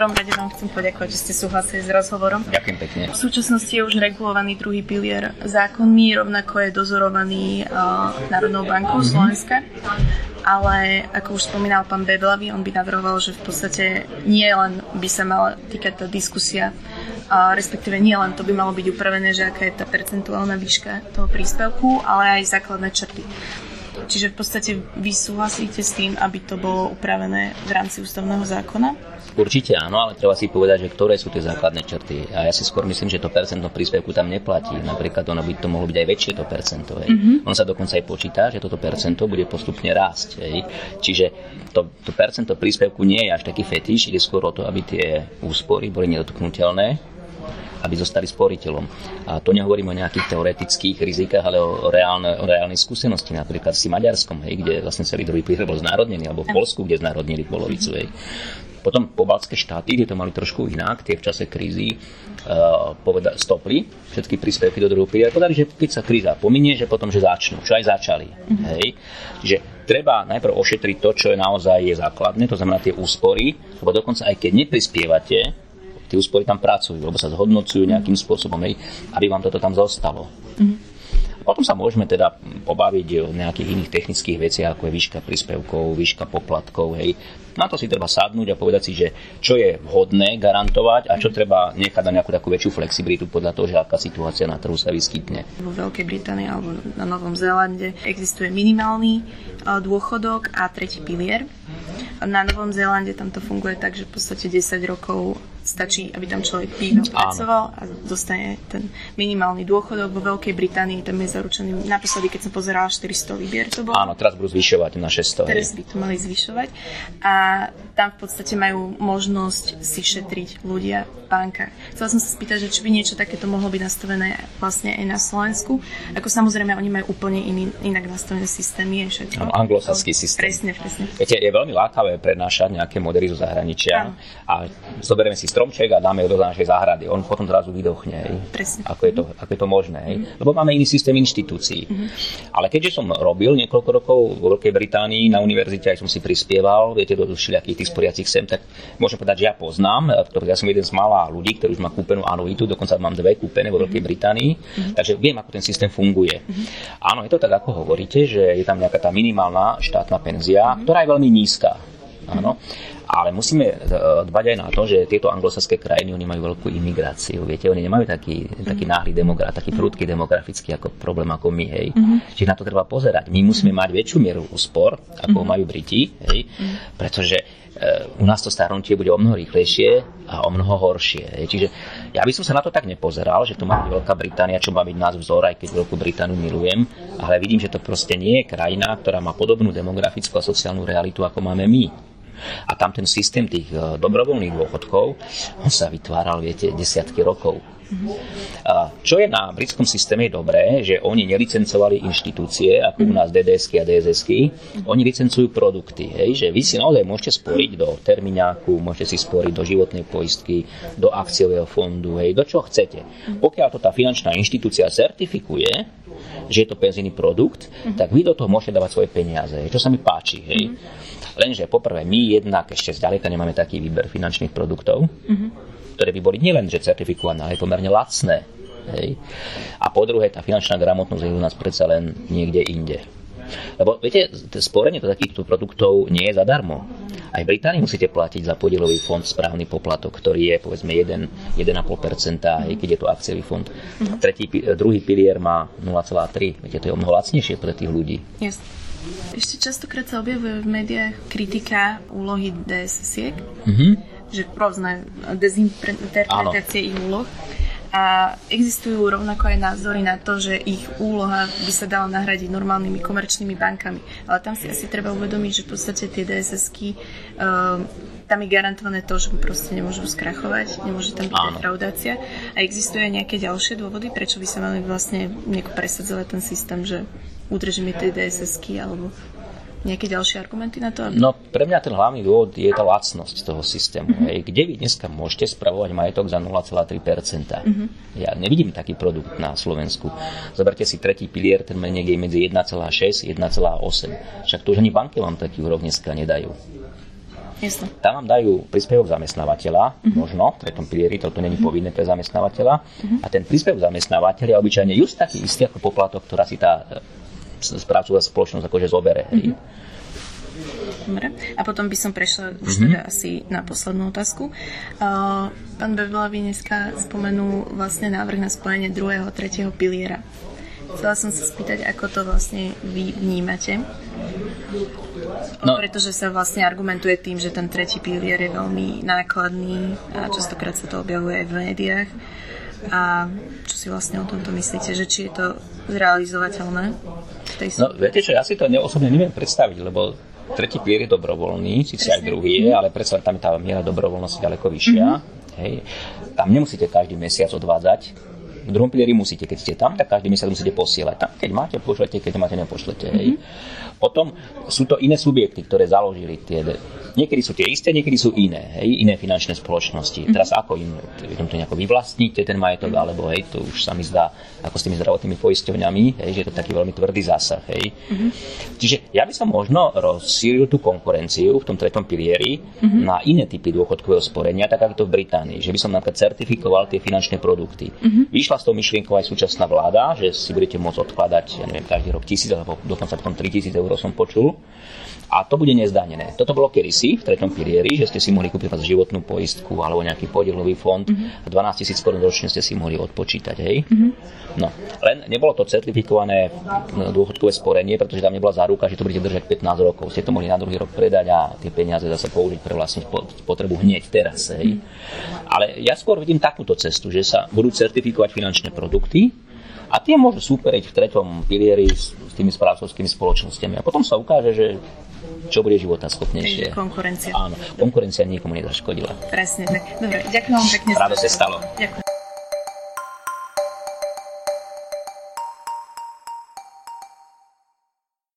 prvom rade vám chcem poďakovať, že ste súhlasili s rozhovorom. Ďakujem pekne. V súčasnosti je už regulovaný druhý pilier zákonmi, rovnako je dozorovaný uh, Národnou bankou mm-hmm. Slovenska. Ale ako už spomínal pán Beblavy, on by navrhoval, že v podstate nie len by sa mala týkať tá diskusia, uh, respektíve nie len to by malo byť upravené, že aká je tá percentuálna výška toho príspevku, ale aj základné črty. Čiže v podstate vy súhlasíte s tým, aby to bolo upravené v rámci ústavného zákona? Určite áno, ale treba si povedať, že ktoré sú tie základné črty. A ja si skôr myslím, že to percento príspevku tam neplatí. Napríklad ono by to mohlo byť aj väčšie to percento. Hej. Mm-hmm. On sa dokonca aj počíta, že toto percento bude postupne rásť. Hej. Čiže to, to percento príspevku nie je až taký fetiš, ide skôr o to, aby tie úspory boli nedotknutelné aby zostali sporiteľom. A to nehovorím o nejakých teoretických rizikách, ale o, reálne, o reálnej skúsenosti, napríklad si Maďarskom, hej, kde vlastne celý druhý pilier bol znárodnený, alebo v Polsku, kde znárodnili polovicu. Hej. Potom pobaltské štáty, kde to mali trošku inak, tie v čase krízy uh, poveda- stopli všetky príspevky do druhého piliera. Povedali, že keď sa kríza pominie, že potom, že začnú, čo aj začali. Mm-hmm. Hej. Čiže treba najprv ošetriť to, čo je naozaj je základné, to znamená tie úspory, lebo dokonca aj keď neprispievate, tie úspory tam pracujú, lebo sa zhodnocujú nejakým spôsobom, hej, aby vám toto tam zostalo. Mm-hmm. Potom sa môžeme teda pobaviť o nejakých iných technických veciach, ako je výška príspevkov, výška poplatkov. Hej. Na to si treba sadnúť a povedať si, že čo je vhodné garantovať a čo treba nechať na nejakú takú väčšiu flexibilitu podľa toho, že aká situácia na trhu sa vyskytne. Vo Veľkej Británii alebo na Novom Zélande existuje minimálny dôchodok a tretí pilier. Na Novom Zélande tam to funguje tak, že v podstate 10 rokov stačí, aby tam človek býval, pracoval a dostane ten minimálny dôchodok. Vo Veľkej Británii tam je zaručený, naposledy, keď som pozerala 400 výbier to bolo. Áno, teraz budú zvyšovať na 600. Teraz by to mali zvyšovať. A tam v podstate majú možnosť si šetriť ľudia v bankách. Chcela som sa spýtať, že či by niečo takéto mohlo byť nastavené vlastne aj na Slovensku. Ako samozrejme, oni majú úplne iný, inak nastavené systémy. Áno, anglosaský systém. Presne, presne. Viete, je veľmi lákavé prenášať nejaké modely zo zahraničia Áno. a zoberieme si stromček a dáme ho do našej záhrady. On potom zrazu vydochne. Presne. Ako je to, ako je to možné. Mm. Lebo máme iný systém inštitúcií. Mm. Ale keďže som robil niekoľko rokov vo Veľkej Británii na univerzite, aj som si prispieval, viete, do všelijakých tých sporiacich sem, tak môžem povedať, že ja poznám, ja som jeden z malá ľudí, ktorý už má kúpenú anuitu, dokonca mám dve kúpené vo Veľkej Británii, mm. takže viem, ako ten systém funguje. Mm. Áno, je to tak, ako hovoríte, že je tam nejaká tá minimálna štátna penzia, mm. ktorá je veľmi nízka. Áno. Ale musíme e, dbať aj na to, že tieto anglosaské krajiny, oni majú veľkú imigráciu. Viete, oni nemajú taký, taký mhm. náhly demograf, taký prudký demografický ako problém ako my. Hej. Mm-hmm. Čiže na to treba pozerať. My musíme mať väčšiu mieru úspor, ako mm-hmm. majú Briti, hej, mm-hmm. pretože u nás to starnutie bude o mnoho rýchlejšie a o mnoho horšie. Čiže ja by som sa na to tak nepozeral, že to má byť Veľká Británia, čo má byť nás vzor, aj keď Veľkú Britániu milujem, ale vidím, že to proste nie je krajina, ktorá má podobnú demografickú a sociálnu realitu, ako máme my. A tam ten systém tých e, dobrovoľných dôchodkov, on sa vytváral, viete, desiatky rokov. A čo je na britskom systéme dobré, že oni nelicencovali inštitúcie, ako u nás DDSky a DSSky, oni licencujú produkty, hej, že vy si naozaj môžete sporiť do termíňáku, môžete si sporiť do životnej poistky, do akciového fondu, hej, do čoho chcete. Pokiaľ to tá finančná inštitúcia certifikuje, že je to penzijný produkt, tak vy do toho môžete dávať svoje peniaze, čo sa mi páči. Hej. Lenže poprvé, my jednak ešte zďaleka nemáme taký výber finančných produktov, mm-hmm. ktoré by boli nielen že certifikované, ale pomerne lacné. Hej. A po druhé, tá finančná gramotnosť je u nás predsa len niekde inde. Lebo viete, sporenie do takýchto produktov nie je zadarmo. Aj v Británii musíte platiť za podielový fond správny poplatok, ktorý je povedzme 1, 1,5%, aj keď je to akciový fond. Mm-hmm. Tretí, druhý pilier má 0,3. Viete, to je o mnoho lacnejšie pre tých ľudí. Yes. Ešte častokrát sa objavuje v médiách kritika úlohy DSS-iek, mm-hmm. že rôzne dezinterpretácie ich úloh. A existujú rovnako aj názory na to, že ich úloha by sa dala nahradiť normálnymi komerčnými bankami. Ale tam si asi treba uvedomiť, že v podstate tie DSS-ky uh, tam je garantované to, že proste nemôžu skrachovať, nemôže tam byť defraudácia. A existujú aj nejaké ďalšie dôvody, prečo by sa mali vlastne nejako presadzovať ten systém, že udržíme tie DSS-ky alebo nejaké ďalšie argumenty na to? Aby... No pre mňa ten hlavný dôvod je tá lacnosť toho systému. Mm-hmm. Hej. Kde vy dneska môžete spravovať majetok za 0,3%? Mm-hmm. Ja nevidím taký produkt na Slovensku. Zoberte si tretí pilier, ten má niekde medzi 1,6 1,8. Však to už ani banky vám taký úrok dneska nedajú. Jasne. Tam vám dajú príspevok zamestnávateľa, uh-huh. možno, v tretom pilieri, toto není uh-huh. povinné pre zamestnávateľa. Uh-huh. A ten príspevok zamestnávateľa je obyčajne just taký istý ako poplatok, ktorá si tá správcová spoločnosť akože zobere. Uh-huh. Dobre. A potom by som prešla už mm-hmm. teda asi na poslednú otázku. Uh, pán Bevlavý dneska spomenul vlastne návrh na spojenie druhého a tretieho piliera. Chcela som sa spýtať, ako to vlastne vy vnímate. No. Pretože sa vlastne argumentuje tým, že ten tretí pilier je veľmi nákladný a častokrát sa to objavuje aj v médiách. A čo si vlastne o tomto myslíte, že či je to zrealizovateľné? No, viete čo, ja si to osobne neviem predstaviť, lebo tretí pilier je dobrovoľný, síce aj druhý je, ale predsa tam je tá miera dobrovoľnosti ďaleko vyššia. Mm-hmm. Hej. Tam nemusíte každý mesiac odvádzať v druhom pilieri musíte, keď ste tam, tak každý mesiac musíte posielať. Tam, keď máte, pošlete, keď nemáte, nepošlete. Mm-hmm. Potom sú to iné subjekty, ktoré založili tie Niekedy sú tie isté, niekedy sú iné, hej, iné finančné spoločnosti. Mm. Teraz ako im, im to nejako vyvlastníte ten majetok, alebo hej, to už sa mi zdá ako s tými zdravotnými poisťovňami, hej, že je to taký veľmi tvrdý zásah. Hej. Mm-hmm. Čiže ja by som možno rozšíril tú konkurenciu v tom tretom pilieri mm-hmm. na iné typy dôchodkového sporenia, tak ako to v Británii, že by som napríklad certifikoval tie finančné produkty. Mm-hmm. Vyšla s tou myšlienkou aj súčasná vláda, že si budete môcť odkladať, ja neviem, každý rok tisíc, alebo dokonca potom 3000 eur som počul a to bude nezdanené. Toto bolo kedysi v treťom pilieri, že ste si mohli kúpiť životnú poistku alebo nejaký podielový fond mm-hmm. a 12 tisíc korun ročne ste si mohli odpočítať. Hej? Mm-hmm. No, len nebolo to certifikované dôchodkové sporenie, pretože tam nebola záruka, že to budete držať 15 rokov. Ste to mohli na druhý rok predať a tie peniaze zase použiť pre vlastnú potrebu hneď teraz. Hej? Mm-hmm. Ale ja skôr vidím takúto cestu, že sa budú certifikovať finančné produkty, a tie môžu súperiť v treťom pilieri s, s tými správcovskými spoločnosťami. A potom sa ukáže, že čo bude života schopnejšie. konkurencia. Áno, konkurencia nikomu nezaškodila. Presne tak. Dobre, ďakujem vám pekne. Rádo sa stalo. Ďakujem.